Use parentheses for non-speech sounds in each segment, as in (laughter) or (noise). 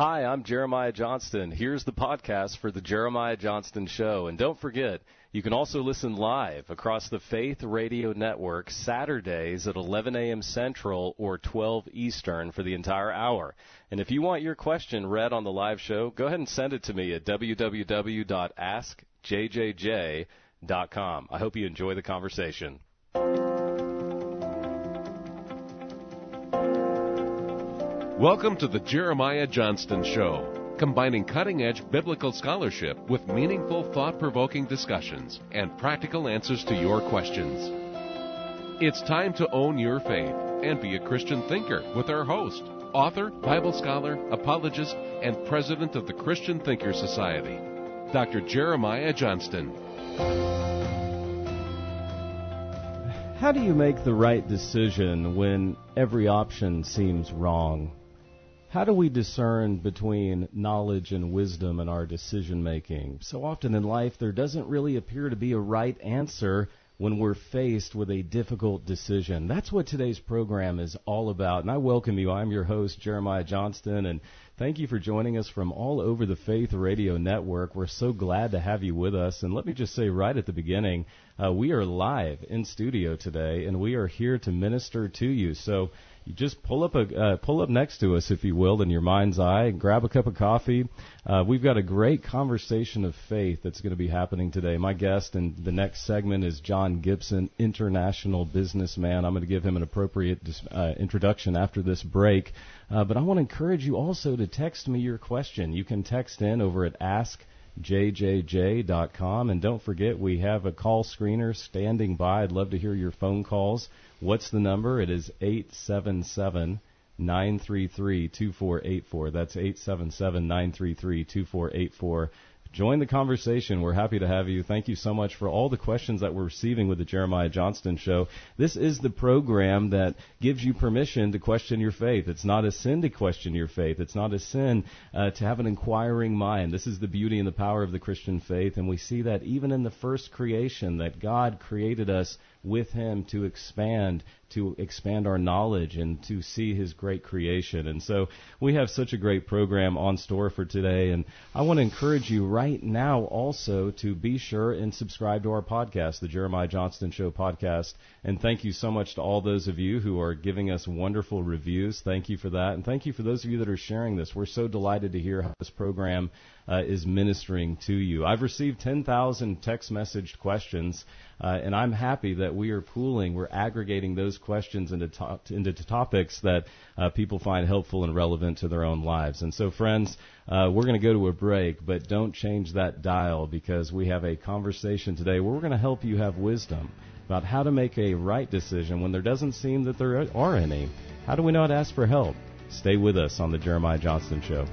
Hi, I'm Jeremiah Johnston. Here's the podcast for the Jeremiah Johnston Show. And don't forget, you can also listen live across the Faith Radio Network Saturdays at 11 a.m. Central or 12 Eastern for the entire hour. And if you want your question read on the live show, go ahead and send it to me at www.askjjj.com. I hope you enjoy the conversation. Welcome to the Jeremiah Johnston Show, combining cutting edge biblical scholarship with meaningful, thought provoking discussions and practical answers to your questions. It's time to own your faith and be a Christian thinker with our host, author, Bible scholar, apologist, and president of the Christian Thinker Society, Dr. Jeremiah Johnston. How do you make the right decision when every option seems wrong? How do we discern between knowledge and wisdom in our decision making? So often in life, there doesn't really appear to be a right answer when we're faced with a difficult decision. That's what today's program is all about. And I welcome you. I'm your host, Jeremiah Johnston, and thank you for joining us from all over the Faith Radio Network. We're so glad to have you with us. And let me just say right at the beginning, uh, we are live in studio today, and we are here to minister to you. So you just pull up a uh, pull up next to us, if you will, in your mind's eye, and grab a cup of coffee. Uh, we've got a great conversation of faith that's going to be happening today. My guest in the next segment is John Gibson, international businessman. I'm going to give him an appropriate uh, introduction after this break. Uh, but I want to encourage you also to text me your question. You can text in over at Ask jjj.com. And don't forget, we have a call screener standing by. I'd love to hear your phone calls. What's the number? It is 877 933 2484. That's 877 933 2484. Join the conversation. We're happy to have you. Thank you so much for all the questions that we're receiving with the Jeremiah Johnston Show. This is the program that gives you permission to question your faith. It's not a sin to question your faith. It's not a sin uh, to have an inquiring mind. This is the beauty and the power of the Christian faith, and we see that even in the first creation, that God created us with Him to expand, to expand our knowledge and to see His great creation. And so we have such a great program on store for today. And I want to encourage you right now also to be sure and subscribe to our podcast, the Jeremiah Johnston Show podcast. And thank you so much to all those of you who are giving us wonderful reviews. Thank you for that. And thank you for those of you that are sharing this. We're so delighted to hear how this program uh, is ministering to you. I've received 10,000 text messaged questions, uh, and I'm happy that we are pooling, we're aggregating those questions into, to- into topics that uh, people find helpful and relevant to their own lives. And so, friends, uh, we're going to go to a break, but don't change that dial because we have a conversation today where we're going to help you have wisdom about how to make a right decision when there doesn't seem that there are any. How do we not ask for help? Stay with us on the Jeremiah Johnston Show.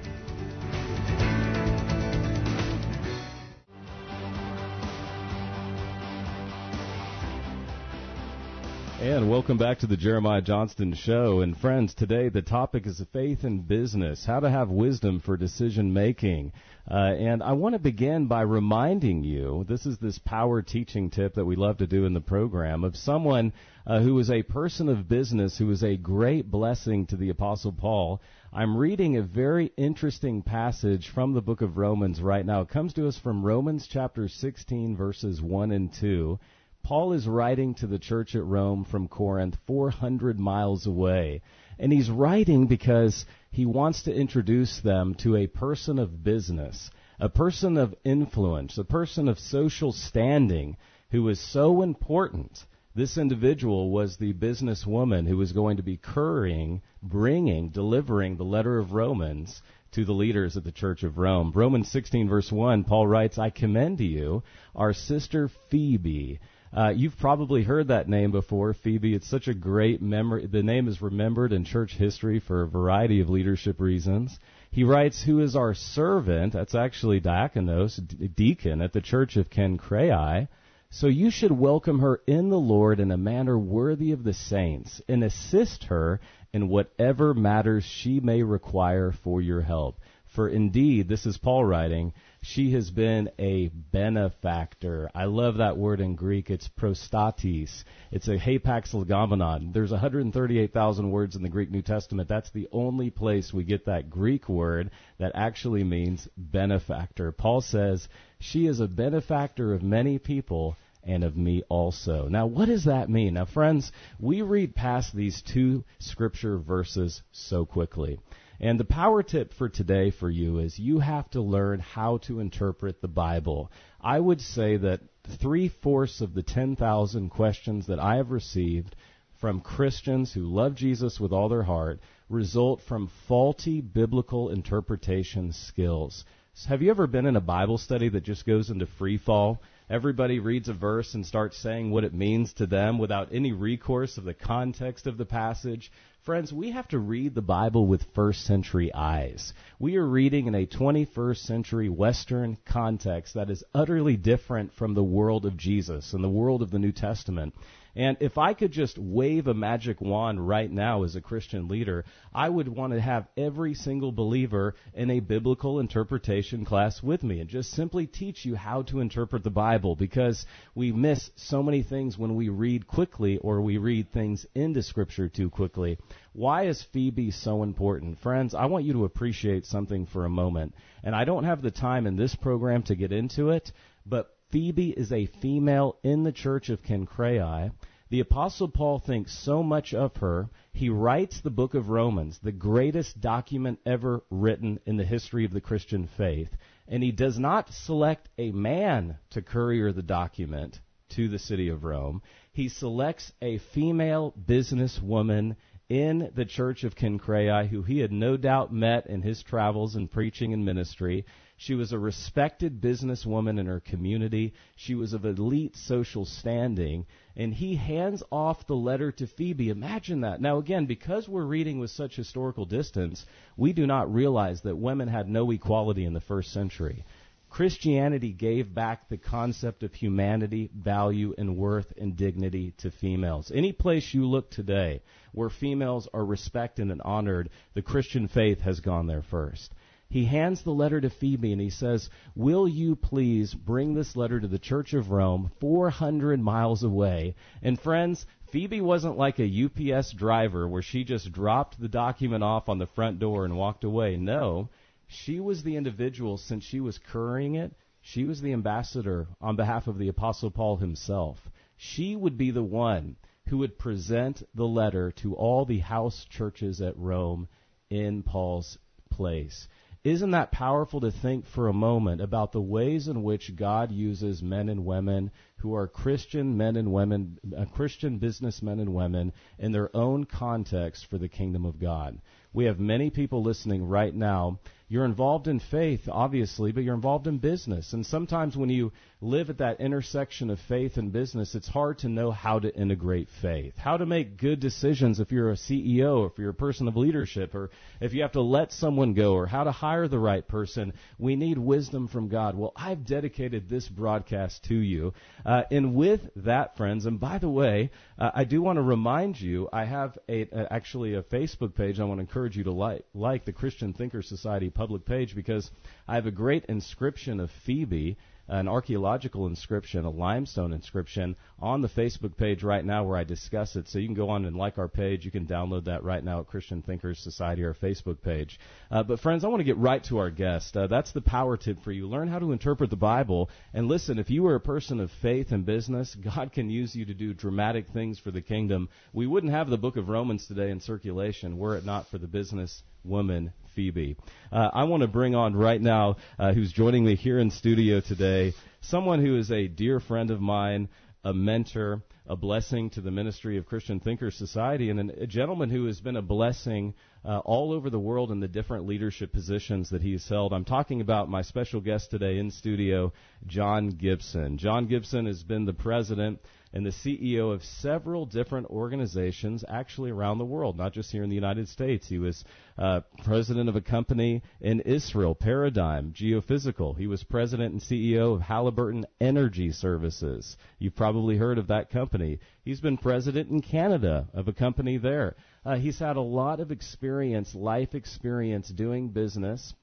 And welcome back to the Jeremiah Johnston Show. And friends, today the topic is faith in business, how to have wisdom for decision making. Uh, and I want to begin by reminding you this is this power teaching tip that we love to do in the program of someone uh, who was a person of business who was a great blessing to the Apostle Paul. I'm reading a very interesting passage from the book of Romans right now. It comes to us from Romans chapter 16, verses 1 and 2. Paul is writing to the church at Rome from Corinth, 400 miles away. And he's writing because he wants to introduce them to a person of business, a person of influence, a person of social standing who is so important. This individual was the businesswoman who was going to be currying, bringing, delivering the letter of Romans to the leaders of the Church of Rome. Romans 16, verse 1, Paul writes, I commend to you our sister Phoebe uh, you've probably heard that name before, Phoebe. It's such a great memory. The name is remembered in church history for a variety of leadership reasons. He writes, "Who is our servant?" That's actually diakonos, deacon at the church of Cenchreae. So you should welcome her in the Lord in a manner worthy of the saints, and assist her in whatever matters she may require for your help. For indeed, this is Paul writing, she has been a benefactor. I love that word in Greek. It's prostatis. It's a hapax legomenon. There's 138,000 words in the Greek New Testament. That's the only place we get that Greek word that actually means benefactor. Paul says, she is a benefactor of many people and of me also. Now, what does that mean? Now, friends, we read past these two scripture verses so quickly. And the power tip for today for you is you have to learn how to interpret the Bible. I would say that three fourths of the 10,000 questions that I have received from Christians who love Jesus with all their heart result from faulty biblical interpretation skills. Have you ever been in a Bible study that just goes into free fall? Everybody reads a verse and starts saying what it means to them without any recourse of the context of the passage. Friends, we have to read the Bible with first century eyes. We are reading in a 21st century Western context that is utterly different from the world of Jesus and the world of the New Testament. And if I could just wave a magic wand right now as a Christian leader, I would want to have every single believer in a biblical interpretation class with me and just simply teach you how to interpret the Bible because we miss so many things when we read quickly or we read things into Scripture too quickly. Why is Phoebe so important? Friends, I want you to appreciate something for a moment. And I don't have the time in this program to get into it, but Phoebe is a female in the church of Cenchreae. The Apostle Paul thinks so much of her, he writes the book of Romans, the greatest document ever written in the history of the Christian faith. And he does not select a man to courier the document to the city of Rome. He selects a female businesswoman in the church of Cenchreae who he had no doubt met in his travels and preaching and ministry. She was a respected businesswoman in her community. She was of elite social standing. And he hands off the letter to Phoebe. Imagine that. Now, again, because we're reading with such historical distance, we do not realize that women had no equality in the first century. Christianity gave back the concept of humanity, value, and worth and dignity to females. Any place you look today where females are respected and honored, the Christian faith has gone there first he hands the letter to Phoebe and he says, Will you please bring this letter to the Church of Rome, 400 miles away? And friends, Phoebe wasn't like a UPS driver where she just dropped the document off on the front door and walked away. No, she was the individual, since she was couriering it, she was the ambassador on behalf of the Apostle Paul himself. She would be the one who would present the letter to all the house churches at Rome in Paul's place. Isn't that powerful to think for a moment about the ways in which God uses men and women who are Christian men and women, uh, Christian businessmen and women in their own context for the kingdom of God? We have many people listening right now you're involved in faith, obviously, but you're involved in business. And sometimes when you live at that intersection of faith and business, it's hard to know how to integrate faith, how to make good decisions if you're a CEO, if you're a person of leadership, or if you have to let someone go, or how to hire the right person. We need wisdom from God. Well, I've dedicated this broadcast to you. Uh, and with that, friends, and by the way, uh, I do want to remind you, I have a, actually a Facebook page I want to encourage you to like, like the Christian Thinker Society public page because I have a great inscription of Phoebe an archaeological inscription, a limestone inscription, on the Facebook page right now where I discuss it. So you can go on and like our page. You can download that right now at Christian Thinkers Society, our Facebook page. Uh, but friends, I want to get right to our guest. Uh, that's the power tip for you. Learn how to interpret the Bible. And listen, if you are a person of faith and business, (laughs) God can use you to do dramatic things for the kingdom. We wouldn't have the book of Romans today in circulation were it not for the business woman Phoebe. Uh, I want to bring on right now, uh, who's joining me here in studio today, someone who is a dear friend of mine, a mentor, a blessing to the ministry of Christian Thinkers Society, and a gentleman who has been a blessing uh, all over the world in the different leadership positions that he's held. I'm talking about my special guest today in studio, John Gibson. John Gibson has been the president and the CEO of several different organizations actually around the world, not just here in the United States. He was uh, president of a company in Israel, Paradigm Geophysical. He was president and CEO of Halliburton Energy Services. You've probably heard of that company. He's been president in Canada of a company there. Uh, he's had a lot of experience, life experience doing business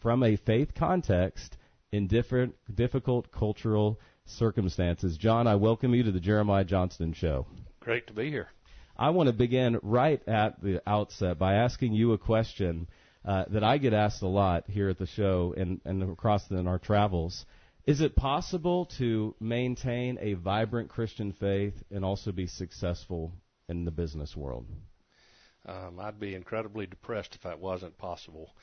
from a faith context in different difficult cultural circumstances. John, I welcome you to the Jeremiah Johnston Show. Great to be here. I want to begin right at the outset by asking you a question uh, that I get asked a lot here at the show and, and across the, in our travels. Is it possible to maintain a vibrant Christian faith and also be successful in the business world? Um, I'd be incredibly depressed if that wasn't possible.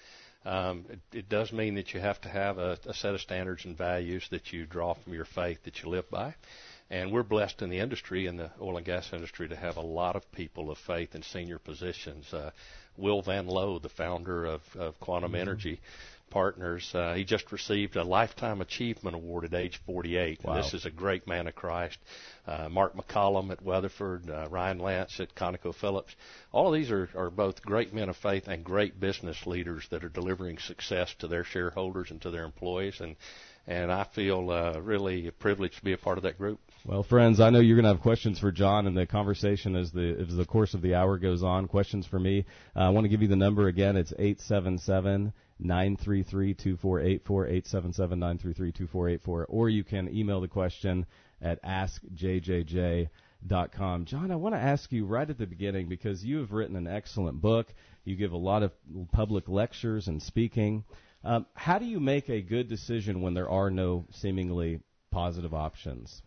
Um, it, it does mean that you have to have a, a set of standards and values that you draw from your faith that you live by. And we're blessed in the industry, in the oil and gas industry, to have a lot of people of faith in senior positions. Uh, Will VanLoh, the founder of, of Quantum mm-hmm. Energy Partners, uh, he just received a Lifetime Achievement Award at age 48. Wow. This is a great man of Christ. Uh, Mark McCollum at Weatherford, uh, Ryan Lance at ConocoPhillips. All of these are, are both great men of faith and great business leaders that are delivering success to their shareholders and to their employees. And and I feel uh, really privileged to be a part of that group. Well, friends, I know you're going to have questions for John in the conversation as the as the course of the hour goes on. Questions for me. Uh, I want to give you the number again. It's eight seven seven nine three three two four eight four eight seven seven nine three three two four eight four, or you can email the question at askjjj.com. John, I want to ask you right at the beginning because you have written an excellent book. You give a lot of public lectures and speaking. Um, how do you make a good decision when there are no seemingly positive options?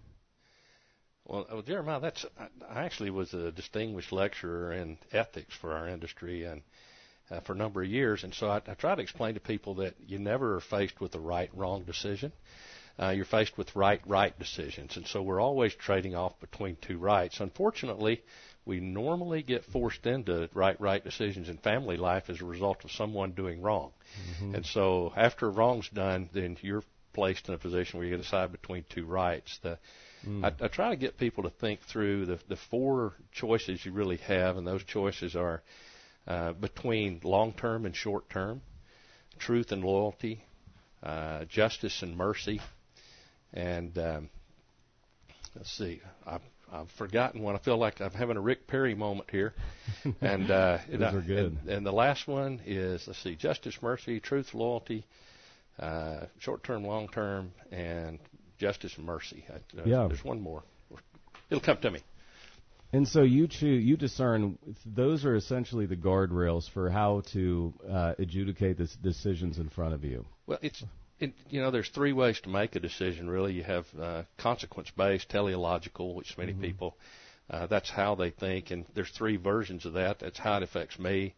Well, well Jeremiah, that's I actually was a distinguished lecturer in ethics for our industry and uh, for a number of years, and so I, I try to explain to people that you never are faced with the right wrong decision. Uh, you're faced with right right decisions, and so we're always trading off between two rights. Unfortunately, we normally get forced into right right decisions in family life as a result of someone doing wrong. Mm-hmm. And so after wrong's done, then you're placed in a position where you decide between two rights. The mm. I, I try to get people to think through the the four choices you really have, and those choices are uh, between long term and short term, truth and loyalty, uh, justice and mercy, and um, let's see, I I've forgotten one. I feel like I'm having a Rick Perry moment here. (laughs) And uh, those are good. And, and, the last one is let's see, justice, mercy, truth, loyalty, uh, short term, long term, and justice and mercy. Uh, yeah. There's one more. It'll come to me. And so you choose, you discern those are essentially the guardrails for how to uh, adjudicate the decisions in front of you. Well, it's it, you know, there's three ways to make a decision. Really, you have uh, consequence-based, teleological, which many mm-hmm. people uh, that's how they think, and there's three versions of that. That's how it affects me.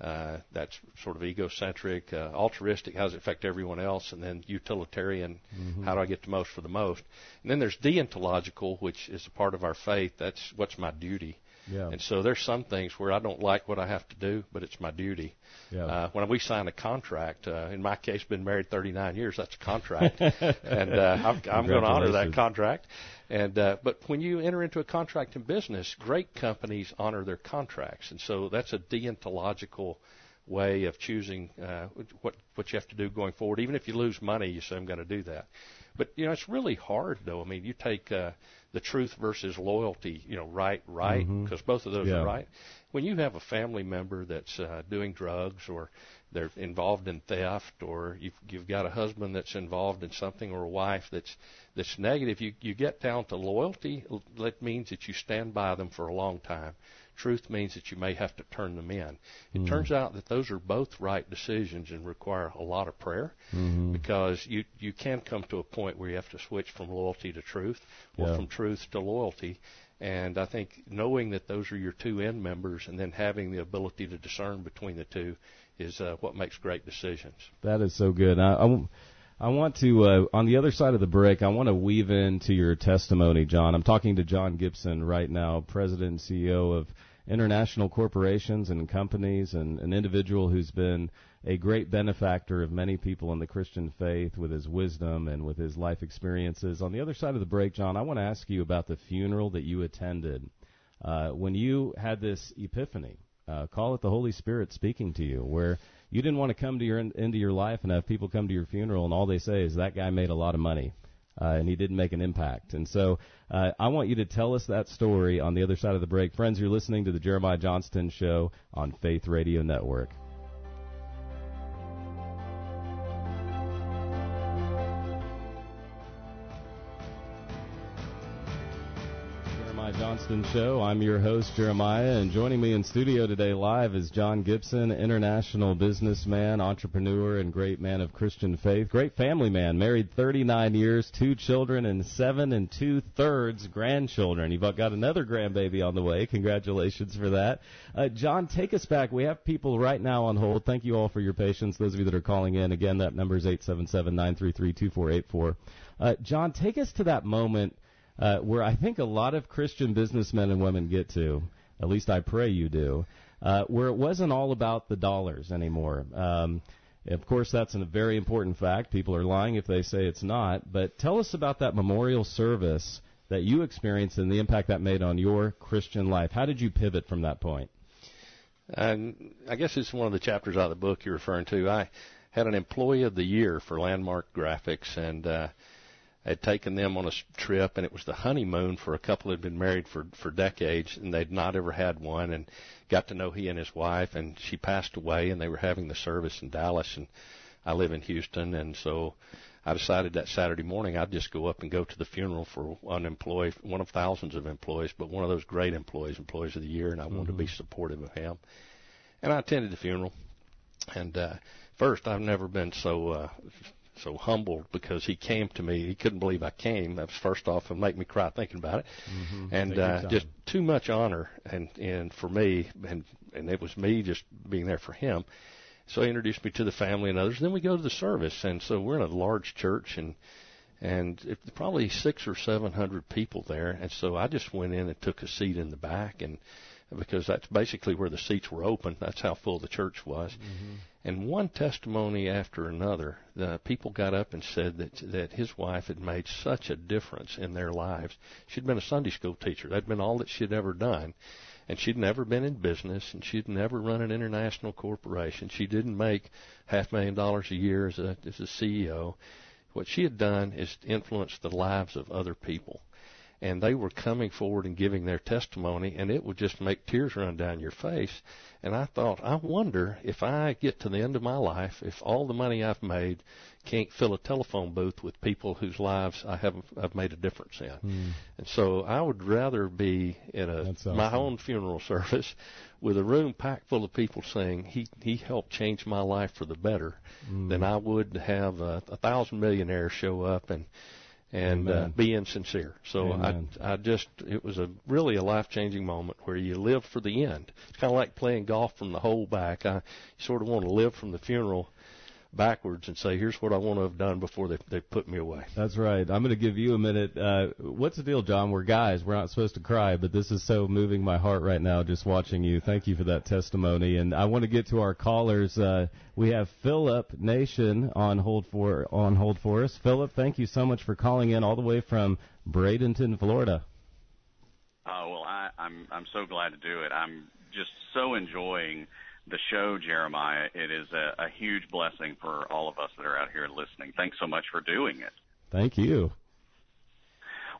Uh, that's sort of egocentric, uh, altruistic. How does it affect everyone else? And then utilitarian. Mm-hmm. How do I get the most for the most? And then there's deontological, which is a part of our faith. That's what's my duty. Yeah. And so there's some things where I don't like what I have to do, but it's my duty. Yeah. Uh, when we sign a contract, uh, in my case, been married 39 years, that's a contract, (laughs) and uh, I'm, I'm going to honor that contract. And uh, but when you enter into a contract in business, great companies honor their contracts, and so that's a deontological way of choosing uh, what what you have to do going forward. Even if you lose money, you say I'm going to do that. But you know, it's really hard though. I mean, you take uh, the truth versus loyalty. You know, right, right, because mm-hmm. both of those yeah. are right. When you have a family member that's uh, doing drugs or they're involved in theft, or you've, you've got a husband that's involved in something, or a wife that's that's negative, you you get down to loyalty. That means that you stand by them for a long time Truth means that you may have to turn them in. It mm turns out that those are both right decisions and require a lot of prayer mm-hmm. because you you can come to a point where you have to switch from loyalty to truth or yeah. from truth to loyalty. And I think knowing that those are your two end members and then having the ability to discern between the two is uh, what makes great decisions. That is so good. I, I, I want to, uh, on the other side of the break, I want to weave into your testimony, John. I'm talking to John Gibson right now, President and CEO of international corporations and companies, and an individual who's been a great benefactor of many people in the Christian faith with his wisdom and with his life experiences. On the other side of the break, John, I want to ask you about the funeral that you attended. Uh, when you had this epiphany, uh, call it the Holy Spirit speaking to you, where you didn't want to come to your into your life and have people come to your funeral and all they say is that guy made a lot of money. Uh, and he didn't make an impact. And so uh, I want you to tell us that story on the other side of the break. Friends, you're listening to the Jeremiah Johnston Show on Faith Radio Network. Johnston Show. I'm your host, Jeremiah, and joining me in studio today live is John Gibson, international businessman, entrepreneur, and great man of Christian faith. Great family man, married 39 years, two children, and seven and two thirds grandchildren. You've got another grandbaby on the way. Congratulations for that. Uh, John, take us back. We have people right now on hold. Thank you all for your patience. Those of you that are calling in, again, that number is 877 933 2484. Uh, John, take us to that moment uh, where I think a lot of Christian businessmen and women get to. At least I pray you do. Uh, where it wasn't all about the dollars anymore. Um, of course, that's a very important fact. People are lying if they say it's not. But tell us about that memorial service that you experienced and the impact that made on your Christian life. How did you pivot from that point? And I guess it's one of the chapters out of the book you're referring to. I had an employee of the year for Landmark Graphics, and uh, had taken them on a trip, and it was the honeymoon for a couple who had been married for for decades, and they'd not ever had one, and got to know he and his wife, and she passed away, and they were having the service in Dallas, and I live in Houston, and so I decided that Saturday morning I'd just go up and go to the funeral for one employee, one of thousands of employees, but one of those great employees, employees of the year, and I mm-hmm. wanted to be mm-hmm. supportive of him. And I attended the funeral, and uh, first I've never been so uh, so humbled because he came to me. He couldn't believe I came. That was first off and make me cry thinking about it, mm-hmm. and uh, just too much honor and and for me and and it was me just being there for him. So he introduced me to the family and others. And Then we go to the service, and so we're in a large church and and it, probably six or seven hundred people there. And so I just went in and took a seat in the back and because that's basically where the seats were open. That's how full the church was. Mm-hmm. And one testimony after another, the people got up and said that that his wife had made such a difference in their lives. She'd been a Sunday school teacher. That'd been all that she'd ever done. And she'd never been in business, and she'd never run an international corporation. She didn't make half a million dollars a year as a as a CEO. What she had done is influenced the lives of other people and they were coming forward and giving their testimony, and it would just make tears run down your face. And I thought, I wonder if I get to the end of my life, if all the money I've made can't fill a telephone booth with people whose lives I have I've made a difference in. Mm. And so I would rather be in a awesome. my own funeral (laughs) service with a room packed full of people saying he he helped change my life for the better mm. than I would have a, a thousand millionaires show up and and uh, being sincere. So Amen. I, I just, it was a really a life changing moment where you live for the end. It's kind of like playing golf from the hole back. I sort of want to live from the funeral backwards and say, here's what I want to have done before they they put me away. That's right. I'm going to give you a minute. Uh, what's the deal, John? We're guys. We're not supposed to cry, but this is so moving my heart right now just watching you. Thank you for that testimony. And I want to get to our callers. Uh, we have Philip Nation on hold for on hold for us. Philip, thank you so much for calling in all the way from Bradenton, Florida. Oh well, I, I'm I'm so glad to do it. I'm just so enjoying the show, Jeremiah. It is a, a huge blessing for all of us that are out here listening. Thanks so much for doing it. Thank you.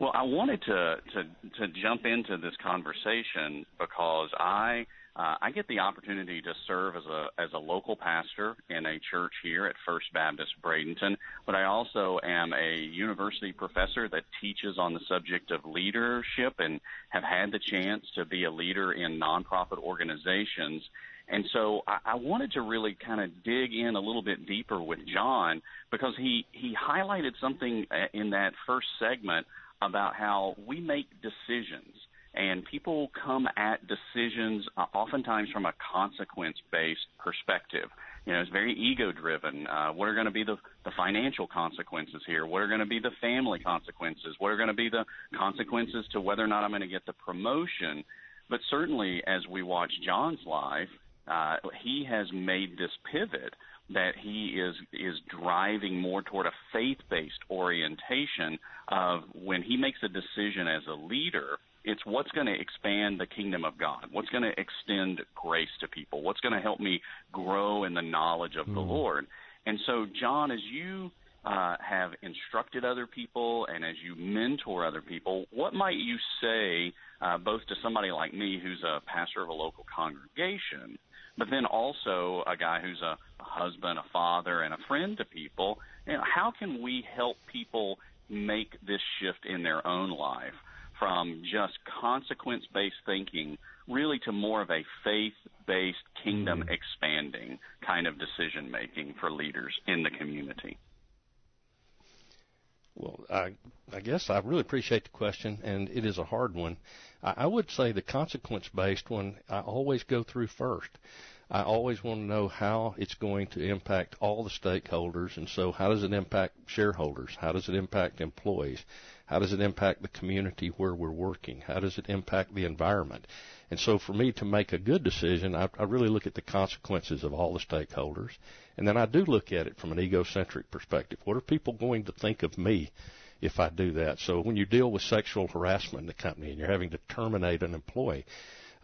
Well, I wanted to to to jump into this conversation because I uh, I get the opportunity to serve as a as a local pastor in a church here at First Baptist Bradenton, but I also am a university professor that teaches on the subject of leadership and have had the chance to be a leader in nonprofit organizations. And so I, I wanted to really kind of dig in a little bit deeper with John because he, he highlighted something uh, in that first segment about how we make decisions and people come at decisions uh, oftentimes from a consequence based perspective. You know, it's very ego driven. Uh, what are going to be the, the financial consequences here? What are going to be the family consequences? What are going to be the consequences to whether or not I'm going to get the promotion? But certainly, as we watch John's life, uh, he has made this pivot that he is is driving more toward a faith-based orientation of when he makes a decision as a leader it's what's going to expand the kingdom of God, what's going to extend grace to people, what's going to help me grow in the knowledge of mm. the Lord. And so, John, as you uh, have instructed other people and as you mentor other people, what might you say uh, both to somebody like me who's a pastor of a local congregation, but then also a guy who's a, a husband, a father, and a friend to people? You know, how can we help people make this shift in their own life from just consequence based thinking really to more of a faith based kingdom mm-hmm. expanding kind of decision making for leaders in the community? Well, I, I guess I really appreciate the question, and it is a hard one. I, would say the consequence based one I always go through first. I always want to know how it's going to impact all the stakeholders, and so how does it impact shareholders? How does it impact employees? How does it impact the community where we're working? How does it impact the environment? And so for me to make a good decision, I, I really look at the consequences of all the stakeholders. And then I do look at it from an egocentric perspective. What are people going to think of me if I do that? So when you deal with sexual harassment in the company and you're having to terminate an employee,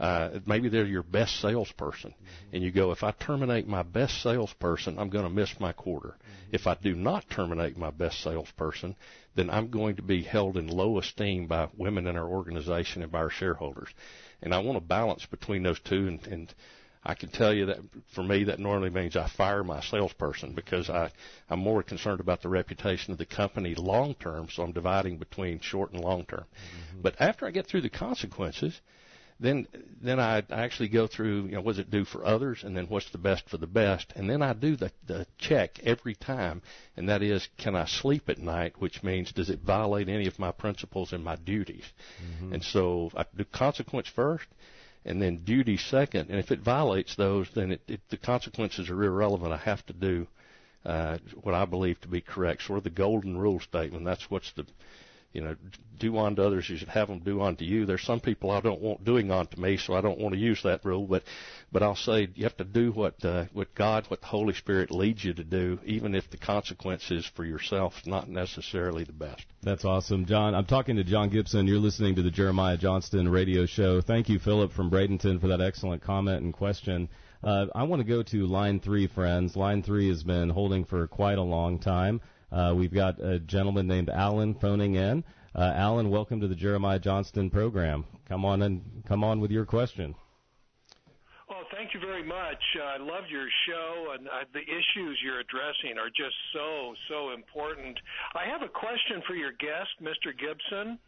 uh, maybe they're your best salesperson, mm-hmm. and you go, if I terminate my best salesperson, I'm going to miss my quarter. Mm-hmm. If I do not terminate my best salesperson, then I'm going to be held in low esteem by women in our organization and by our shareholders. And I want to balance between those two. And, and I can tell you that for me, that normally means I fire my salesperson because I, I'm more concerned about the reputation of the company long term. So I'm dividing between short and long term. Mm-hmm. But after I get through the consequences, then then I actually go through, you know, what does it do for others, and then what's the best for the best, and then I do the the check every time, and that is, can I sleep at night? Which means, does it violate any of my principles and my duties? Mm-hmm. And so I do consequence first, and then duty second, and if it violates those, then it, it, the consequences are irrelevant. I have to do uh, what I believe to be correct, sort of the golden rule statement. That's what's the you know, do unto others, you should have them do unto you. There's some people I don't want doing unto me, so I don't want to use that rule. But, but I'll say you have to do what uh, what God, what the Holy Spirit leads you to do, even if the consequences for yourself not necessarily the best. That's awesome, John. I'm talking to John Gibson. You're listening to the Jeremiah Johnston Radio Show. Thank you, Philip from Bradenton, for that excellent comment and question. Uh, I want to go to line three, friends. Line three has been holding for quite a long time. Uh, we've got a gentleman named Alan phoning in. Uh, Alan, welcome to the Jeremiah Johnston program. Come on and come on with your question. Thank you very much. Uh, I love your show, and uh, the issues you're addressing are just so so important. I have a question for your guest, Mr. Gibson.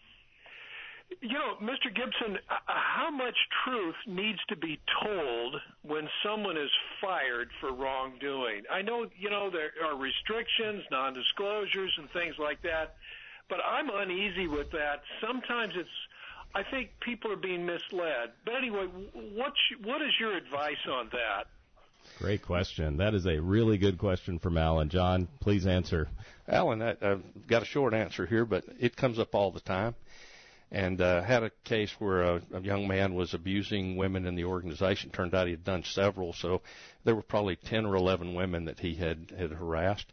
You know, Mr. Gibson, uh, how much truth needs to be told when someone is fired for wrongdoing? I know, you know, there are restrictions, non disclosures, and things like that, but I'm uneasy with that. Sometimes it's, I think people are being misled. But anyway, what what is your advice on that? Great question. That is a really good question from Alan. John, please answer. Alan, I, I've got a short answer here, but it comes up all the time and uh, had a case where a, a young man was abusing women in the organization. Turned out he had done several, so there were probably 10 or 11 women that he had had harassed.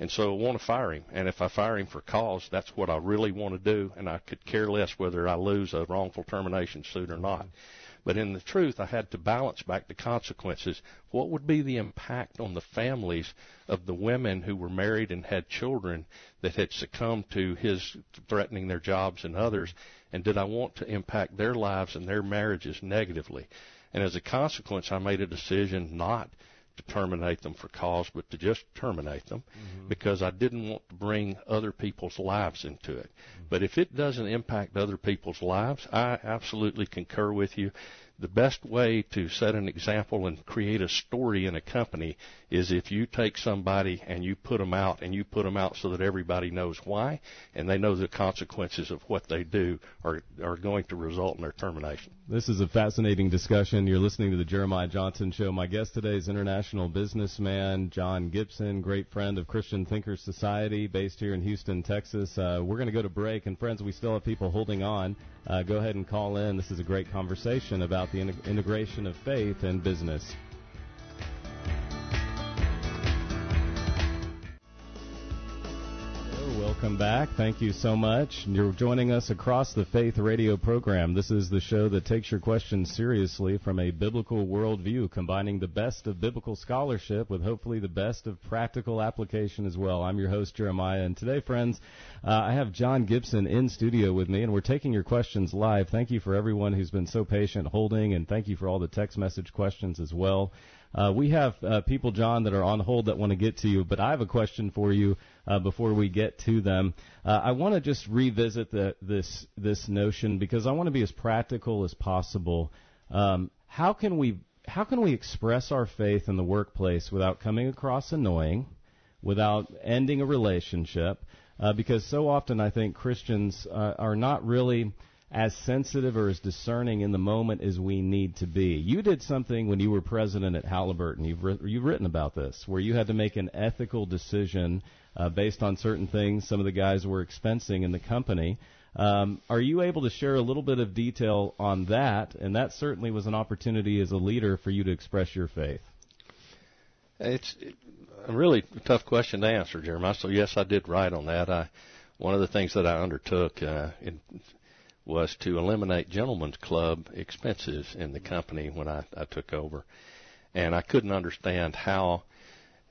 And so I want to fire him. And if I fire him for cause, that's what I really want to do. And I could care less whether I lose a wrongful termination suit or not. But in the truth, I had to balance back the consequences. What would be the impact on the families of the women who were married and had children that had succumbed to his threatening their jobs and others? And did I want to impact their lives and their marriages negatively? And as a consequence, I made a decision not to terminate them for cause, but to just terminate them mm-hmm. because I didn't want to bring other people's lives into it. Mm-hmm. But if it doesn't impact other people's lives, I absolutely concur with you the best way to set an example and create a story in a company is if you take somebody and you put them out and you put them out so that everybody knows why and they know the consequences of what they do are are going to result in their termination. This is a fascinating discussion. You're listening to the Jeremiah Johnston Show. My guest today is international businessman John Gibson, great friend of Christian Thinkers Society, based here in Houston, Texas. Uh, we're going to go to break, and friends, we still have people holding on. Uh, go ahead and call in. This is a great conversation about the in- integration of faith and business. Welcome back. Thank you so much. You're joining us across the Faith Radio program. This is the show that takes your questions seriously from a biblical worldview, combining the best of biblical scholarship with hopefully the best of practical application as well. I'm your host, Jeremiah, and today, friends, uh, I have John Gibson in studio with me, and we're taking your questions live. Thank you for everyone who's been so patient holding, and thank you for all the text message questions as well. Uh, we have uh, people, John, that are on hold that want to get to you, but I have a question for you uh, before we get to them. Uh, I want to just revisit the, this this notion because I want to be as practical as possible. Um, how can we how can we express our faith in the workplace without coming across annoying, without ending a relationship? Uh, because so often I think Christians uh, are not really as sensitive or as discerning in the moment as we need to be. You did something when you were president at Halliburton. You've ri- you've written about this, where you had to make an ethical decision uh, based on certain things some of the guys were expensing in the company. Um, are you able to share a little bit of detail on that? And that certainly was an opportunity as a leader for you to express your faith. It's a really tough question to answer, Jeremiah. So yes, I did write on that. I one of the things that I undertook uh, in was to eliminate gentlemen's club expenses in the company when I, I took over, and I couldn't understand how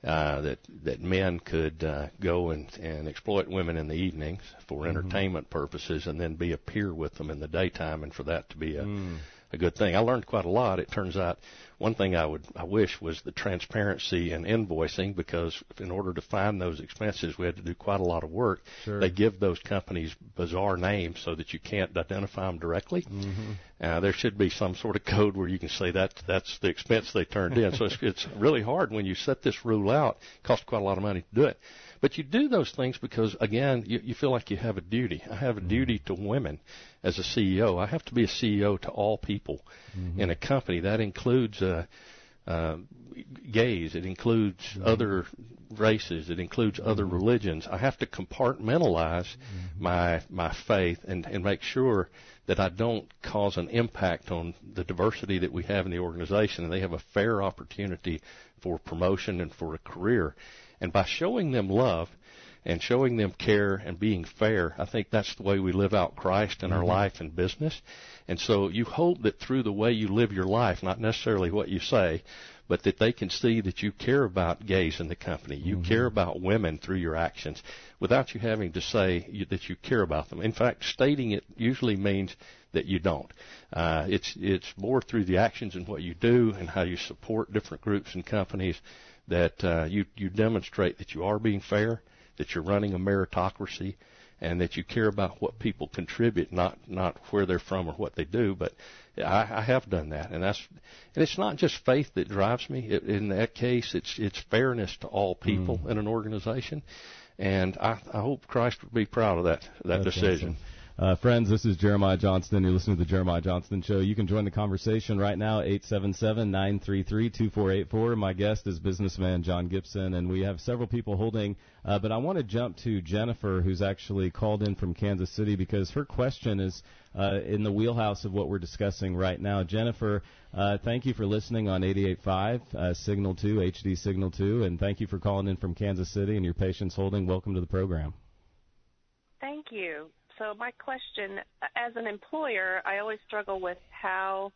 uh, that that men could uh, go and, and exploit women in the evenings for mm-hmm. entertainment purposes, and then be a peer with them in the daytime, and for that to be a mm. A good thing. I learned quite a lot. It turns out one thing I would I wish was the transparency in invoicing because in order to find those expenses, we had to do quite a lot of work. Sure. They give those companies bizarre names so that you can't identify them directly. Mm-hmm. Uh, there should be some sort of code where you can say that that's the expense they turned in. so it's, it's really hard when you set this rule out. It costs quite a lot of money to do it. But you do those things because, again, you, you feel like you have a duty. I have a mm-hmm. duty to women as a CEO. I have to be a CEO to all people mm-hmm. in a company. That includes uh, uh, gays. It includes mm-hmm. other races. It includes mm-hmm. other religions. I have to compartmentalize mm-hmm. my my faith and and make sure that I don't cause an impact on the diversity that we have in the organization, and they have a fair opportunity for promotion and for a career. And by showing them love and showing them care and being fair, I think that's the way we live out Christ in mm-hmm. our life and business. And so you hope that through the way you live your life, not necessarily what you say, but that they can see that you care about gays in the company. You mm-hmm. care about women through your actions without you having to say you, that you care about them. In fact, stating it usually means that you don't. Uh, it's it's more through the actions and what you do and how you support different groups and companies that uh, you you demonstrate that you are being fair, that you're running a meritocracy, and that you care about what people contribute, not not where they're from or what they do. But I, I have done that, and that's and it's not just faith that drives me. It, in that case, it's it's fairness to all people mm. in an organization, and I, I hope Christ would be proud of that that that's decision. Awesome. Uh, friends, this is Jeremiah Johnston. You're listening to the Jeremiah Johnston Show. You can join the conversation right now, 877-933-2484. My guest is businessman John Gibson, and we have several people holding. Uh, but I want to jump to Jennifer, who's actually called in from Kansas City, because her question is uh, in the wheelhouse of what we're discussing right now. Jennifer, uh, thank you for listening on 88.5 uh, Signal 2, HD Signal 2, and thank you for calling in from Kansas City and your patience holding. Welcome to the program. Thank you. So my question, as an employer, I always struggle with how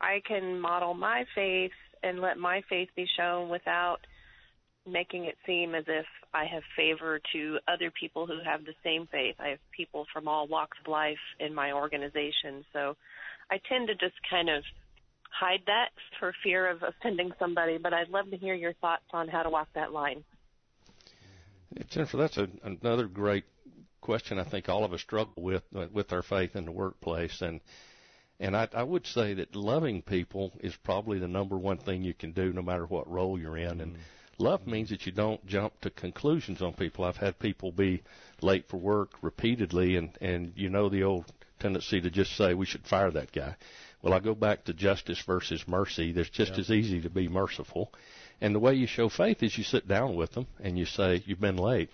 I can model my faith and let my faith be shown without making it seem as if I have favor to other people who have the same faith. I have people from all walks of life in my organization, so I tend to just kind of hide that for fear of offending somebody. But I'd love to hear your thoughts on how to walk that line. Jennifer, that's a, another great question I think all of us struggle with uh, with our faith in the workplace and And I, I would say that loving people is probably the number one thing you can do, no matter what role you're in. And love means that you don't jump to conclusions on people. I've had people be late for work repeatedly, and and you know the old tendency to just say we should fire that guy. Well, I go back to justice versus mercy. There's just Yeah. as easy to be merciful. And the way you show faith is you sit down with them and you say you've been late.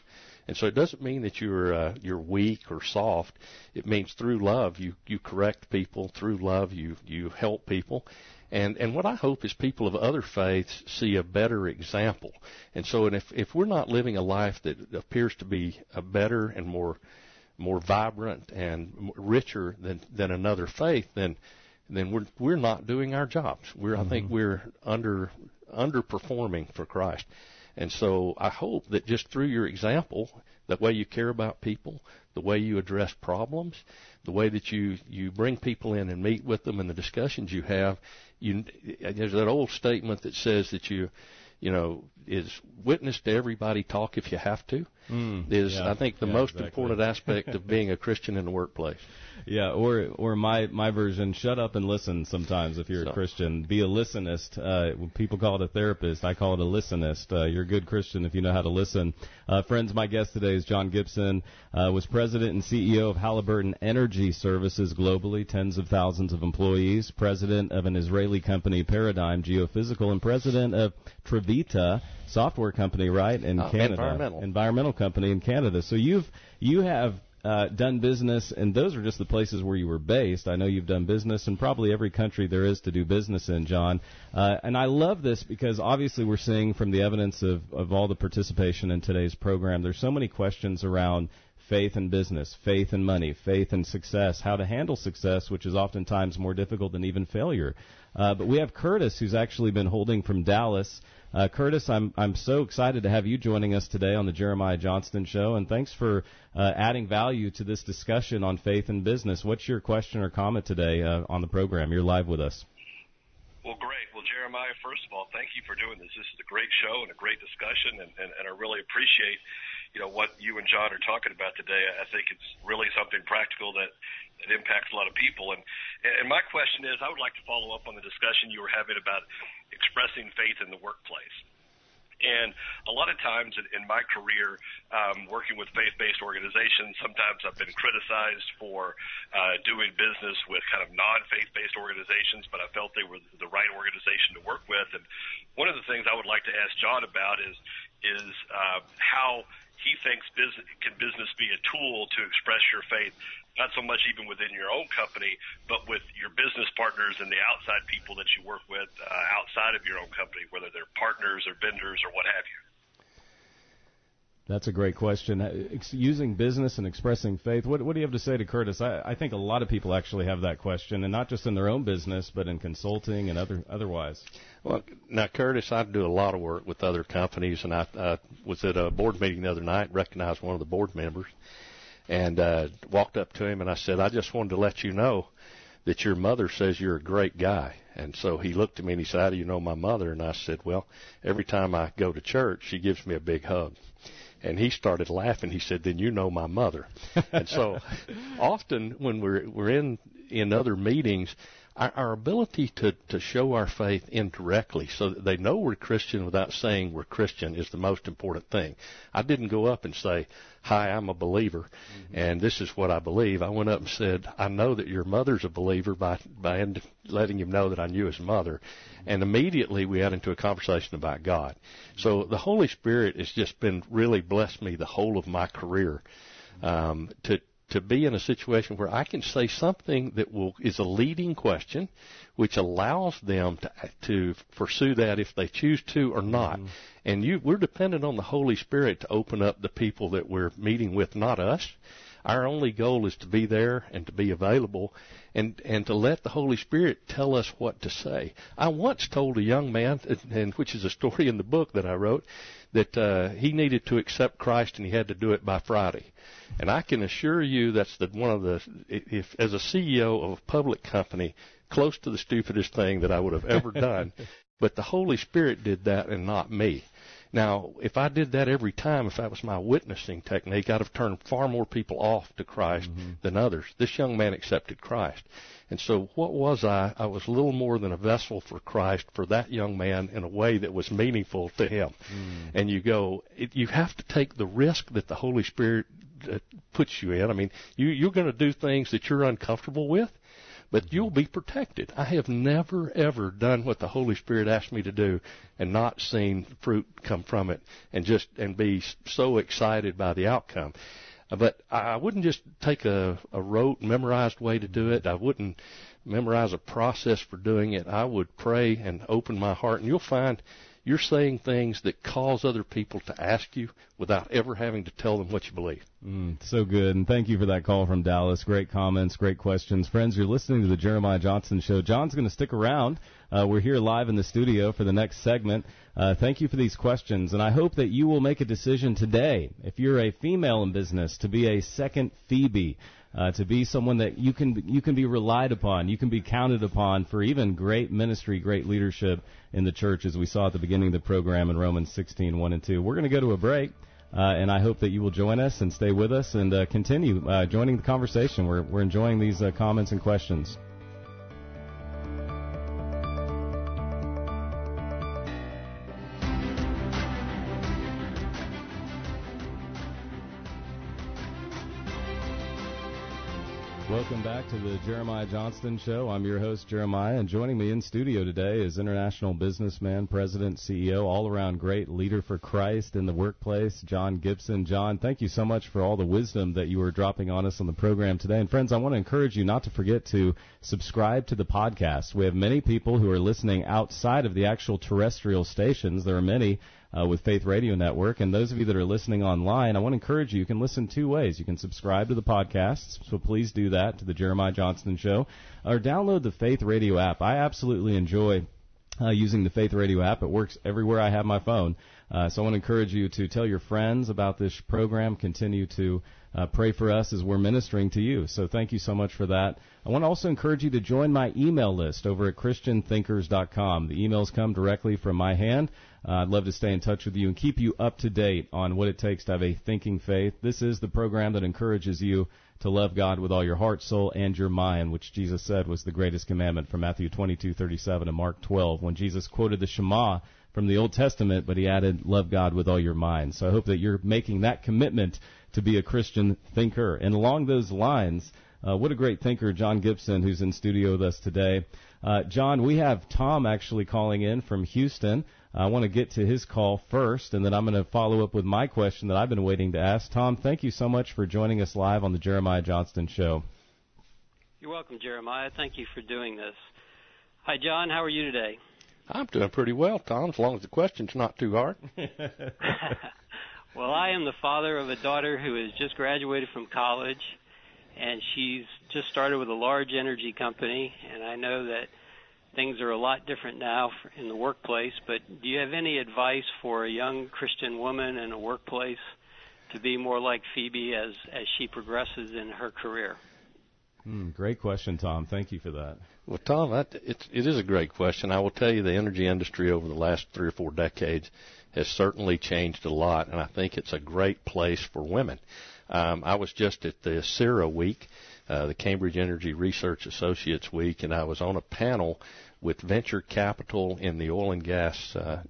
And so it doesn't mean that you're uh, you're weak or soft. It means through love you you correct people. Through love you you help people. And and what I hope is people of other faiths see a better example. And so and if if we're not living a life that appears to be a better and more more vibrant and richer than than another faith, then then we're we're not doing our jobs. We're I think we're under underperforming for Christ. And so I hope that just through your example, the way you care about people, the way you address problems, the way that you you bring people in and meet with them and the discussions you have, you there's that old statement that says that you you know is witness to everybody talk if you have to Mm, is yeah, I think the yeah, most exactly. important aspect of being a Christian in the workplace. (laughs) Yeah, or or my my version, shut up and listen. Sometimes, if you're So- a Christian, be a listenist. Uh, people call it a therapist. I call it a listenist. Uh, you're a good Christian if you know how to listen. Uh, friends, my guest today is John Gibson. Uh, was president and CEO of Halliburton Energy Services globally, tens of thousands of employees. President of an Israeli company, Paradigm Geophysical, and president of Trevita software company, right in Uh, Canada, environmental. environmental company in Canada. So you've you have uh, done business, and those are just the places where you were based. I know you've done business in probably every country there is to do business in, John. Uh, and I love this because obviously we're seeing from the evidence of, of all the participation in today's program, there's so many questions around faith and business, faith and money, faith and success, how to handle success, which is oftentimes more difficult than even failure. Uh, but we have Curtis, who's actually been holding from Dallas. Uh, Curtis, I'm I'm so excited to have you joining us today on the Jeremiah Johnston Show, and thanks for uh, adding value to this discussion on faith and business. What's your question or comment today uh, on the program? You're live with us. Well, great. Well, Jeremiah, first of all, thank you for doing this. This is a great show and a great discussion, and, and, and I really appreciate, you know, what you and John are talking about today. I think it's really something practical that, that impacts a lot of people. And, and my question is, I would like to follow up on the discussion you were having about expressing faith in the workplace. And a lot of times in, in my career, um, working with faith-based organizations, sometimes I've been criticized for uh, doing business with kind of non-faith-based organizations, but I felt they were the right organization to work with. And one of the things I would like to ask John about is is uh, how he thinks business can business be a tool to express your faith, not so much even within your own company, but with your business partners and the outside people that you work with uh, outside of your own company, whether they're partners or vendors or what have you. That's a great question. Uh, using business and expressing faith. What, what do you have to say to Curtis? I, I think a lot of people actually have that question, and not just in their own business, but in consulting and other otherwise. Well, now Curtis, I do a lot of work with other companies, and I, I was at a board meeting the other night, recognized one of the board members, and uh, walked up to him and I said, I just wanted to let you know that your mother says you're a great guy. And so he looked at me and he said, How do you know my mother? And I said, Well, every time I go to church, she gives me a big hug. And he started laughing. He said, "Then you know my mother." and so, (laughs) often when we're we're in in other meetings, our, our ability to to show our faith indirectly, so that they know we're Christian without saying we're Christian, is the most important thing. I didn't go up and say, "Hi, I'm a believer, mm-hmm. and this is what I believe." I went up and said, "I know that your mother's a believer," by by letting him know that I knew his mother, mm-hmm. and immediately we got into a conversation about God. So mm-hmm. the Holy Spirit has just been really blessed me the whole of my career um, to to be in a situation where I can say something that will is a leading question, which allows them to to pursue that if they choose to or not. Mm-hmm. And you, we're dependent on the Holy Spirit to open up the people that we're meeting with, not us. Our only goal is to be there and to be available and, and to let the Holy Spirit tell us what to say. I once told a young man, and which is a story in the book that I wrote, that uh, he needed to accept Christ and he had to do it by Friday. And I can assure you that's the, one of the, if as a CEO of a public company, close to the stupidest thing that I would have ever (laughs) done. but the Holy Spirit did that and not me. Now, if I did that every time, if that was my witnessing technique, I'd have turned far more people off to Christ mm-hmm. than others. This young man accepted Christ. And so what was I? I was little more than a vessel for Christ for that young man in a way that was meaningful to him. Mm. And you go, it, you have to take the risk that the Holy Spirit uh, puts you in. I mean, you, you're going to do things that you're uncomfortable with, but you'll be protected. I have never ever done what the Holy Spirit asked me to do and not seen fruit come from it and just and be so excited by the outcome. Uh, but I wouldn't just take a, a rote, memorized way to do it. I wouldn't memorize a process for doing it. I would pray and open my heart, and you'll find you're saying things that cause other people to ask you without ever having to tell them what you believe. Mm, so good. And thank you for that call from Dallas. Great comments, great questions. Friends, you're listening to the Jeremiah Johnston Show. John's going to stick around. Uh, we're here live in the studio for the next segment. Uh, thank you for these questions, and I hope that you will make a decision today. If you're a female in business, to be a second Phoebe uh, to be someone that you can you can be relied upon, you can be counted upon for even great ministry, great leadership in the church, as we saw at the beginning of the program in Romans 16, 1 and 2. We're going to go to a break. Uh, and I hope that you will join us and stay with us and uh, continue uh, joining the conversation. We're, we're enjoying these uh, comments and questions. Back to the Jeremiah Johnston Show. I'm your host, Jeremiah, and joining me in studio today is international businessman, president, CEO, all around great leader for Christ in the workplace, John Gibson. John, thank you so much for all the wisdom that you are dropping on us on the program today. And friends, I want to encourage you not to forget to subscribe to the podcast. We have many people who are listening outside of the actual terrestrial stations. There are many uh, with Faith Radio Network. And those of you that are listening online, I want to encourage you. You can listen two ways. You can subscribe to the podcasts, so please do that to the Jeremiah Johnston Show, or download the Faith Radio app. I absolutely enjoy uh, using the Faith Radio app. It works everywhere I have my phone. Uh, so I want to encourage you to tell your friends about this program. Continue to uh, pray for us as we're ministering to you. So thank you so much for that. I want to also encourage you to join my email list over at ChristianThinkers.com. The emails come directly from my hand. Uh, I'd love to stay in touch with you and keep you up to date on what it takes to have a thinking faith. This is the program that encourages you to love God with all your heart, soul, and your mind, which Jesus said was the greatest commandment from Matthew 22:37 and Mark 12 when Jesus quoted the Shema from the Old Testament, but he added, love God with all your mind. So I hope that you're making that commitment to be a Christian thinker. And along those lines, uh, what a great thinker, John Gibson, who's in studio with us today. Uh, John, we have Tom actually calling in from Houston. I want to get to his call first, and then I'm going to follow up with my question that I've been waiting to ask. Tom, thank you so much for joining us live on the Jeremiah Johnston Show. You're welcome, Jeremiah. Thank you for doing this. Hi, John. How are you today? I'm doing pretty well, Tom, as long as the question's not too hard. (laughs) (laughs) well, I am the father of a daughter who has just graduated from college, and she's just started with a large energy company, and I know that things are a lot different now in the workplace, but do you have any advice for a young Christian woman in a workplace to be more like Phoebe as as she progresses in her career? Mm, great question, Tom. Thank you for that. Well, Tom, that, it's, it is a great question. I will tell you the energy industry over the last three or four decades has certainly changed a lot, and I think it's a great place for women. Um, I was just at the CERA week, uh, the Cambridge Energy Research Associates Week, and I was on a panel with venture capital in the oil and gas uh,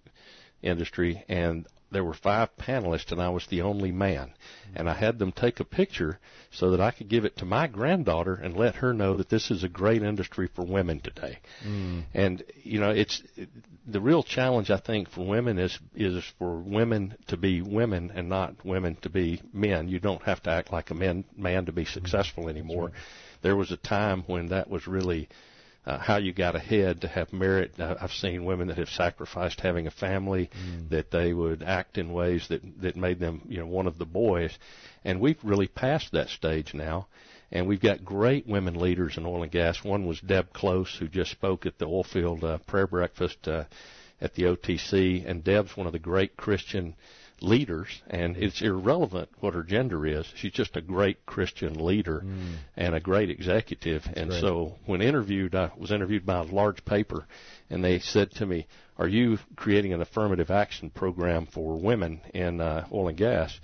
industry, and there were five panelists and I was the only man. And I had them take a picture so that I could give it to my granddaughter and let her know that this is a great industry for women today. Mm. And you know, it's the real challenge I think for women is is for women to be women and not women to be men. You don't have to act like a man man to be successful anymore. Right. There was a time when that was really uh, how you got ahead to have merit. I've seen women that have sacrificed having a family, mm. that they would act in ways that that made them, you know, one of the boys, and we've really passed that stage now. And we've got great women leaders in oil and gas. One was Deb Close, who just spoke at the oilfield uh, prayer breakfast uh, at the OTC. And Deb's one of the great Christian leaders, and it's irrelevant what her gender is. She's just a great Christian leader mm. and a great executive. That's and great. so, when interviewed, I was interviewed by a large paper, and they said to me, "Are you creating an affirmative action program for women in uh, oil and gas?"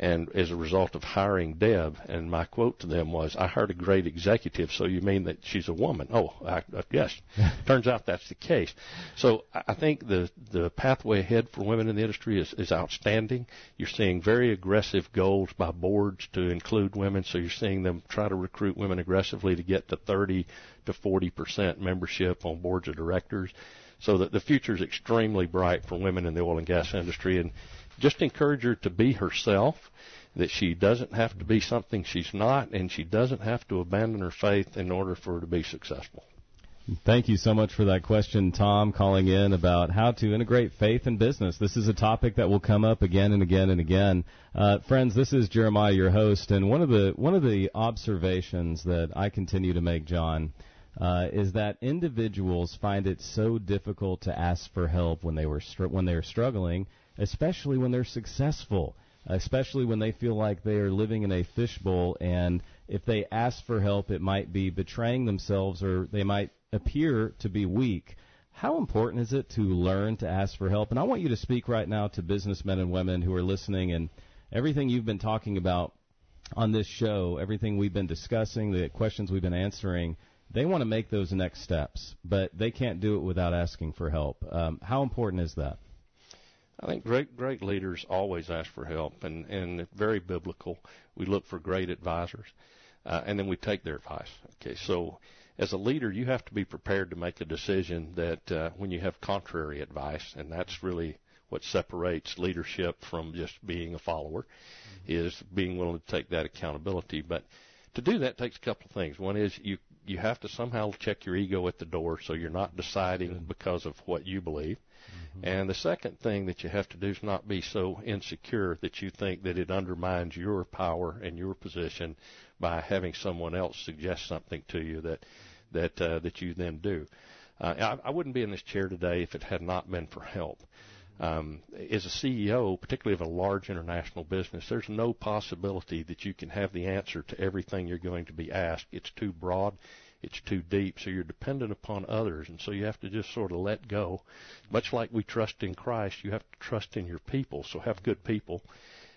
And as a result of hiring Deb. And my quote to them was, "I hired a great executive, so you mean that she's a woman?" Oh, I, uh, yes. (laughs) Turns out that's the case. So I think the the pathway ahead for women in the industry is, is outstanding. You're seeing very aggressive goals by boards to include women. So you're seeing them try to recruit women aggressively to get to 30 to 40 percent membership on boards of directors. So that the future is extremely bright for women in the oil and gas industry and just encourage her to be herself, that she doesn't have to be something she's not, and she doesn't have to abandon her faith in order for her to be successful. Thank you so much for that question, Tom, calling in about how to integrate faith and business. This is a topic that will come up again and again and again. Uh, friends, this is Jeremiah, your host, and one of the one of the observations that I continue to make, John, uh, is that individuals find it so difficult to ask for help when they were str- when they are struggling especially when they're successful, especially when they feel like they are living in a fishbowl and if they ask for help, it might be betraying themselves or they might appear to be weak. How important is it to learn to ask for help? And I want you to speak right now to businessmen and women who are listening and everything you've been talking about on this show, everything we've been discussing, the questions we've been answering, they want to make those next steps, but they can't do it without asking for help. Um, how important is that? I think great great leaders always ask for help, and and very biblical. We look for great advisors, uh, and then we take their advice. Okay, so as a leader, you have to be prepared to make a decision that uh, when you have contrary advice, and that's really what separates leadership from just being a follower, mm-hmm. is being willing to take that accountability. But to do that takes a couple of things. One is you you have to somehow check your ego at the door, so you're not deciding because of what you believe. Mm-hmm. And the second thing that you have to do is not be so insecure that you think that it undermines your power and your position by having someone else suggest something to you that that uh, that you then do. Uh, I, I wouldn't be in this chair today if it had not been for help. Um, as a CEO, particularly of a large international business, there's no possibility that you can have the answer to everything you're going to be asked. It's too broad it's too deep. So you're dependent upon others, and so you have to just sort of let go. Much like we trust in Christ, you have to trust in your people. So have good people.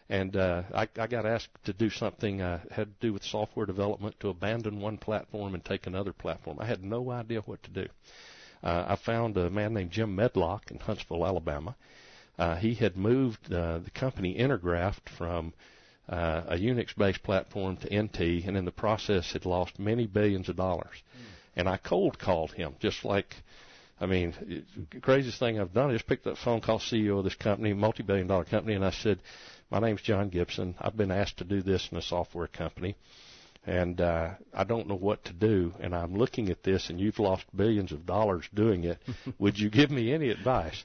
And uh, I, I got asked to do something uh, had to do with software development to abandon one platform and take another platform. I had no idea what to do. Uh, I found a man named Jim Meadlock in Huntsville, Alabama. Uh, he had moved uh, the company Intergraph from uh, a Unix-based platform to NT, and in the process had lost many billions of dollars. Mm. And I cold called him, just like, I mean, the craziest thing I've done is picked up the phone, call CEO of this company, multi-billion dollar company, and I said, my name's John Gibson. I've been asked to do this in a software company and uh, I don't know what to do. And I'm looking at this, and you've lost billions of dollars doing it. (laughs) Would you give me any advice?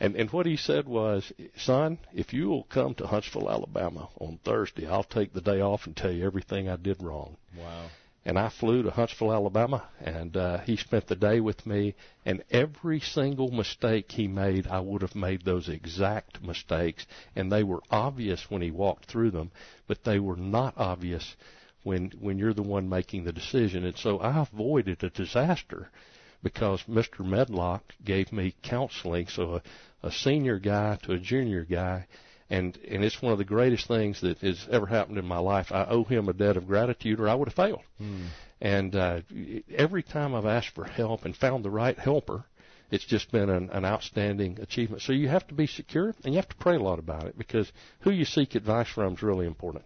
and and what he said was, son, if you will come to Huntsville, Alabama on Thursday, I'll take the day off and tell you everything I did wrong. Wow. And I flew to Huntsville, Alabama, and uh, he spent the day with me. And every single mistake he made, I would have made those exact mistakes, and they were obvious when he walked through them, but they were not obvious when when you're the one making the decision. And so I avoided a disaster because Mr. Meadlock gave me counseling. So a, a senior guy to a junior guy, and and it's one of the greatest things that has ever happened in my life. I owe him a debt of gratitude, or I would have failed. Hmm. And uh, every time I've asked for help and found the right helper, it's just been an, an outstanding achievement. So you have to be secure and you have to pray a lot about it because who you seek advice from is really important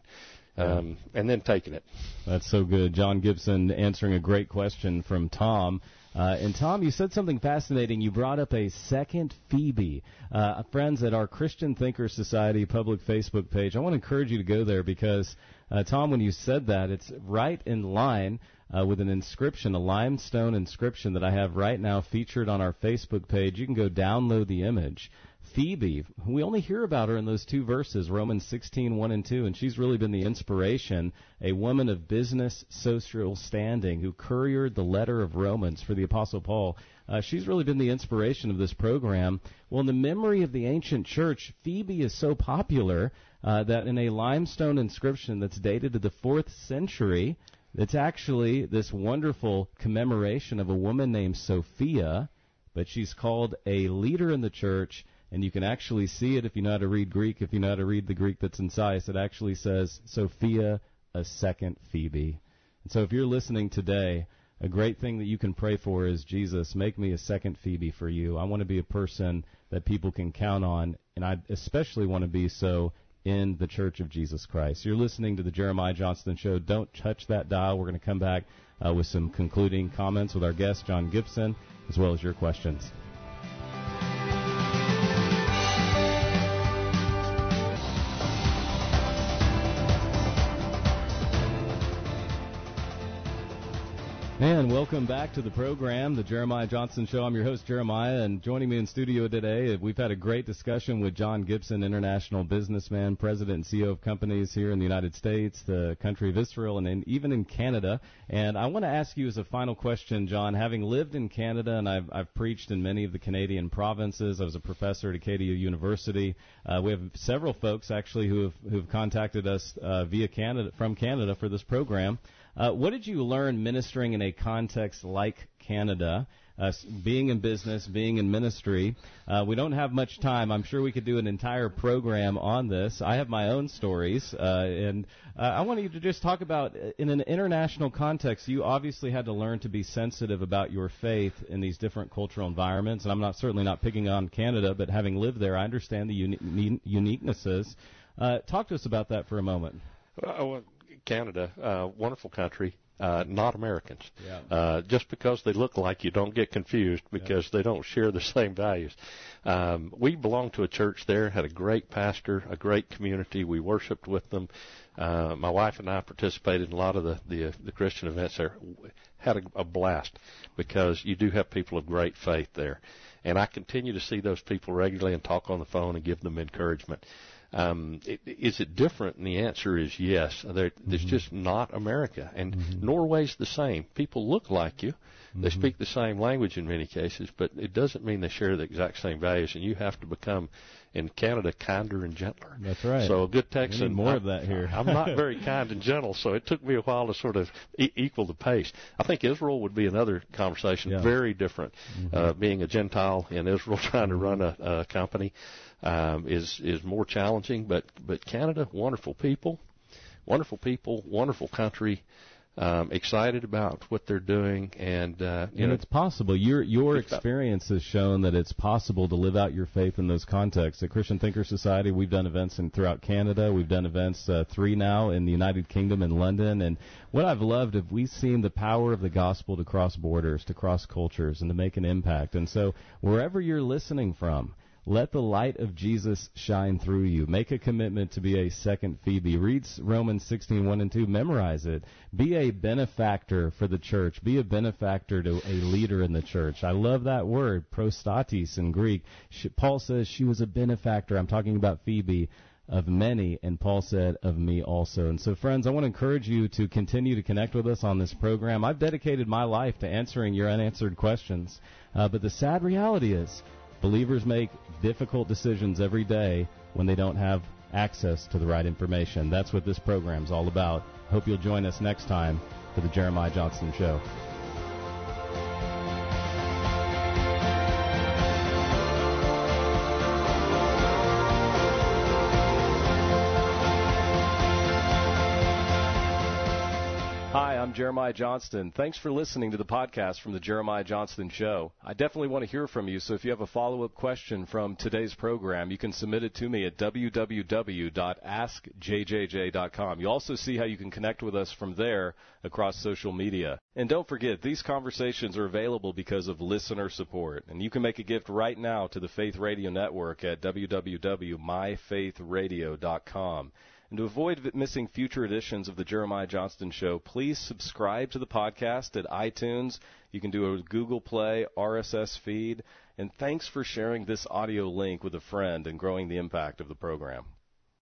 um, and then taking it. That's so good. John Gibson answering a great question from Tom. Uh, and Tom, you said something fascinating. You brought up a second Phoebe. Uh, friends at our Christian Thinker Society public Facebook page, I want to encourage you to go there because, uh, Tom, when you said that, it's right in line uh, with an inscription, a limestone inscription that I have right now featured on our Facebook page. You can go download the image. Phoebe, we only hear about her in those two verses, Romans 16, 1 and 2, and she's really been the inspiration, a woman of business social standing who couriered the letter of Romans for the Apostle Paul. Uh, she's really been the inspiration of this program. Well, in the memory of the ancient church, Phoebe is so popular uh, that in a limestone inscription that's dated to the fourth century, it's actually this wonderful commemoration of a woman named Sophia, but she's called a leader in the church, and you can actually see it if you know how to read Greek. If you know how to read the Greek that's in Sice, it actually says Sophia, a second Phoebe. And so if you're listening today, a great thing that you can pray for is Jesus, make me a second Phoebe for you. I want to be a person that people can count on, and I especially want to be so in the Church of Jesus Christ. You're listening to the Jeremiah Johnston Show. Don't touch that dial. We're going to come back uh, with some concluding comments with our guest, John Gibson, as well as your questions. And welcome back to the program, the Jeremiah Johnston Show. I'm your host, Jeremiah, and joining me in studio today, we've had a great discussion with John Gibson, international businessman, president and CEO of companies here in the United States, the country of Israel, and in, even in Canada. And I want to ask you as a final question, John, having lived in Canada and I've, I've preached in many of the Canadian provinces, I was a professor at Acadia University. Uh, we have several folks actually who have, who have contacted us uh, via Canada, from Canada for this program. Uh, what did you learn ministering in a context like Canada? Uh, being in business, being in ministry. Uh, we don't have much time. I'm sure we could do an entire program on this. I have my own stories, uh, and uh, I want you to just talk about uh, in an international context. You obviously had to learn to be sensitive about your faith in these different cultural environments. And I'm not certainly not picking on Canada, but having lived there, I understand the uni- uniquenesses. Uh, talk to us about that for a moment. Well, Canada, uh, wonderful country, uh, not Americans. Yeah. Uh, just because they look like you, don't get confused because yeah. they don't share the (laughs) same values. Um, we belonged to a church there, had a great pastor, a great community. We worshipped with them. Uh, my wife and I participated in a lot of the the, the Christian events there. Had a, a blast because you do have people of great faith there, and I continue to see those people regularly and talk on the phone and give them encouragement. Um, it, is it different? And the answer is yes. There, mm-hmm. It's just not America. And mm-hmm. Norway's the same. People look like you. They mm-hmm. speak the same language in many cases, but it doesn't mean they share the exact same values. And you have to become, in Canada, kinder and gentler. That's right. So a good Texan. More I, of that here. I'm not (laughs) very kind and gentle, so it took me a while to sort of e- equal the pace. I think Israel would be another conversation, yeah. very different. Mm-hmm. Uh, being a Gentile in Israel, (laughs) trying to run a, a company um, is is more challenging. But but Canada, wonderful people, wonderful people, wonderful country. Um, excited about what they're doing, and uh, and know, it's possible. Your your experience has shown that it's possible to live out your faith in those contexts. At Christian Thinker Society, we've done events in throughout Canada. We've done events uh, three now in the United Kingdom and London. And what I've loved is we've seen the power of the gospel to cross borders, to cross cultures, and to make an impact. And so wherever you're listening from let the light of Jesus shine through you. Make a commitment to be a second Phoebe. Read Romans 16, 1 and 2. Memorize it. Be a benefactor for the church. Be a benefactor to a leader in the church. I love that word, prostatis in Greek. Paul says she was a benefactor. I'm talking about Phoebe of many, and Paul said, of me also. And so, friends, I want to encourage you to continue to connect with us on this program. I've dedicated my life to answering your unanswered questions. Uh, but the sad reality is, Believers make difficult decisions every day when they don't have access to the right information. That's what this program is all about. Hope you'll join us next time for the Jeremiah Johnston Show. I'm Jeremiah Johnston. Thanks for listening to the podcast from the Jeremiah Johnston Show. I definitely want to hear from you, so if you have a follow up question from today's program, you can submit it to me at www.askjjj.com. You also see how you can connect with us from there across social media. And don't forget, these conversations are available because of listener support. And you can make a gift right now to the Faith Radio Network at www.myfaithradio.com. And to avoid missing future editions of the Jeremiah Johnston Show, please subscribe to the podcast at iTunes. You can do a Google Play RSS feed. And thanks for sharing this audio link with a friend and growing the impact of the program.